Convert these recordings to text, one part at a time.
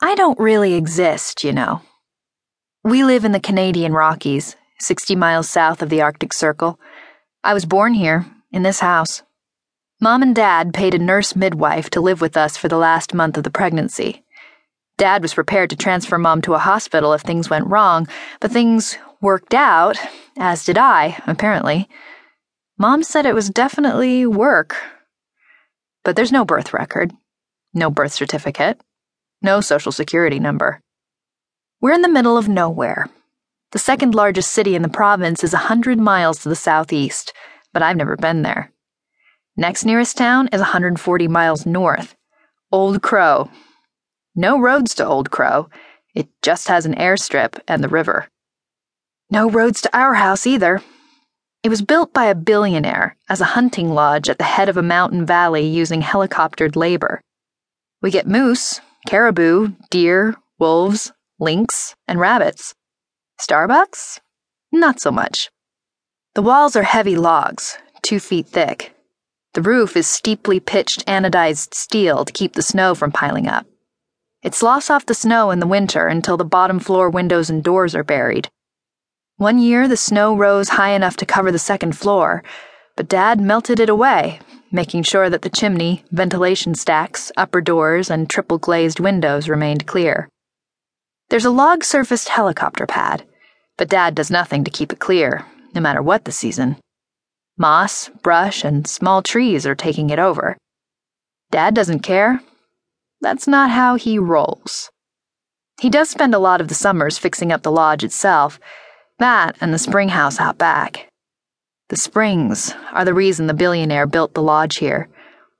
I don't really exist, you know. We live in the Canadian Rockies, 60 miles south of the Arctic Circle. I was born here, in this house. Mom and Dad paid a nurse midwife to live with us for the last month of the pregnancy. Dad was prepared to transfer Mom to a hospital if things went wrong, but things worked out, as did I, apparently. Mom said it was definitely work. But there's no birth record, no birth certificate, no social security number. We're in the middle of nowhere. The second largest city in the province is a hundred miles to the southeast, but I've never been there. Next nearest town is 140 miles north. Old Crow. No roads to Old Crow. It just has an airstrip and the river. No roads to our house either. It was built by a billionaire as a hunting lodge at the head of a mountain valley using helicoptered labor. We get moose, caribou, deer, wolves, lynx, and rabbits. Starbucks? Not so much. The walls are heavy logs, two feet thick. The roof is steeply pitched anodized steel to keep the snow from piling up. It sloughs off the snow in the winter until the bottom floor windows and doors are buried. One year, the snow rose high enough to cover the second floor, but Dad melted it away, making sure that the chimney, ventilation stacks, upper doors, and triple glazed windows remained clear. There's a log surfaced helicopter pad, but Dad does nothing to keep it clear, no matter what the season. Moss, brush, and small trees are taking it over. Dad doesn't care. That's not how he rolls. He does spend a lot of the summers fixing up the lodge itself, that and the spring house out back. The springs are the reason the billionaire built the lodge here.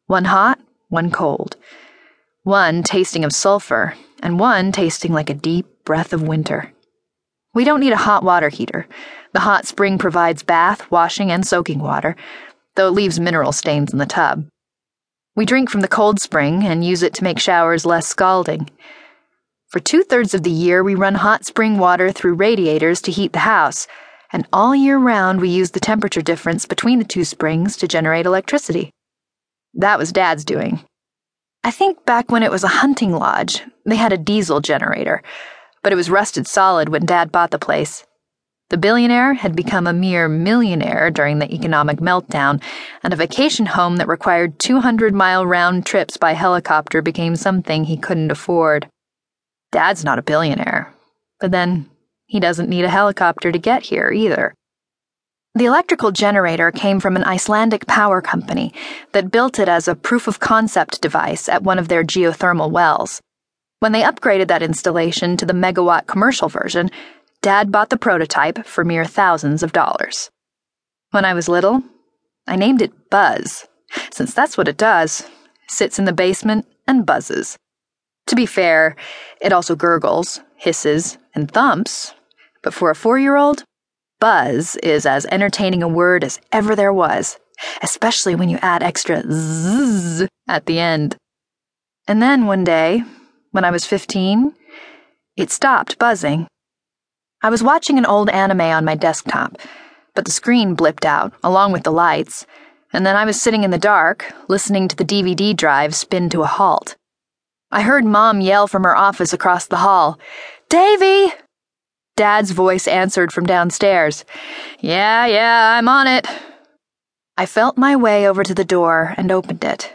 One hot, one cold. One tasting of sulfur, and one tasting like a deep breath of winter. We don't need a hot water heater. The hot spring provides bath, washing, and soaking water, though it leaves mineral stains in the tub. We drink from the cold spring and use it to make showers less scalding. For two thirds of the year, we run hot spring water through radiators to heat the house, and all year round, we use the temperature difference between the two springs to generate electricity. That was Dad's doing. I think back when it was a hunting lodge, they had a diesel generator, but it was rusted solid when Dad bought the place. The billionaire had become a mere millionaire during the economic meltdown, and a vacation home that required 200 mile round trips by helicopter became something he couldn't afford. Dad's not a billionaire, but then he doesn't need a helicopter to get here either. The electrical generator came from an Icelandic power company that built it as a proof of concept device at one of their geothermal wells. When they upgraded that installation to the megawatt commercial version, Dad bought the prototype for mere thousands of dollars. When I was little, I named it Buzz, since that's what it does sits in the basement and buzzes. To be fair, it also gurgles, hisses, and thumps, but for a four year old, Buzz is as entertaining a word as ever there was, especially when you add extra zzz at the end. And then one day, when I was 15, it stopped buzzing. I was watching an old anime on my desktop, but the screen blipped out, along with the lights, and then I was sitting in the dark, listening to the DVD drive spin to a halt. I heard Mom yell from her office across the hall, Davy! Dad's voice answered from downstairs. Yeah, yeah, I'm on it. I felt my way over to the door and opened it.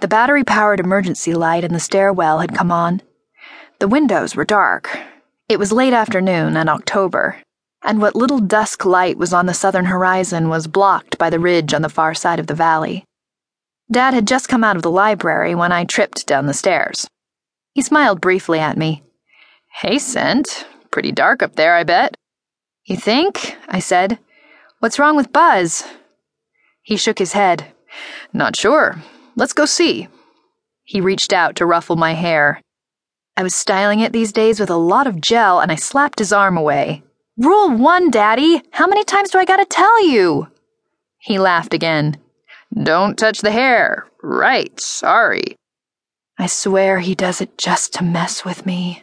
The battery powered emergency light in the stairwell had come on. The windows were dark. It was late afternoon and October, and what little dusk light was on the southern horizon was blocked by the ridge on the far side of the valley. Dad had just come out of the library when I tripped down the stairs. He smiled briefly at me. Hey, Cent, Pretty dark up there, I bet. You think? I said. What's wrong with Buzz? He shook his head. Not sure. Let's go see. He reached out to ruffle my hair. I was styling it these days with a lot of gel, and I slapped his arm away. Rule one, Daddy! How many times do I gotta tell you? He laughed again. Don't touch the hair. Right, sorry. I swear he does it just to mess with me.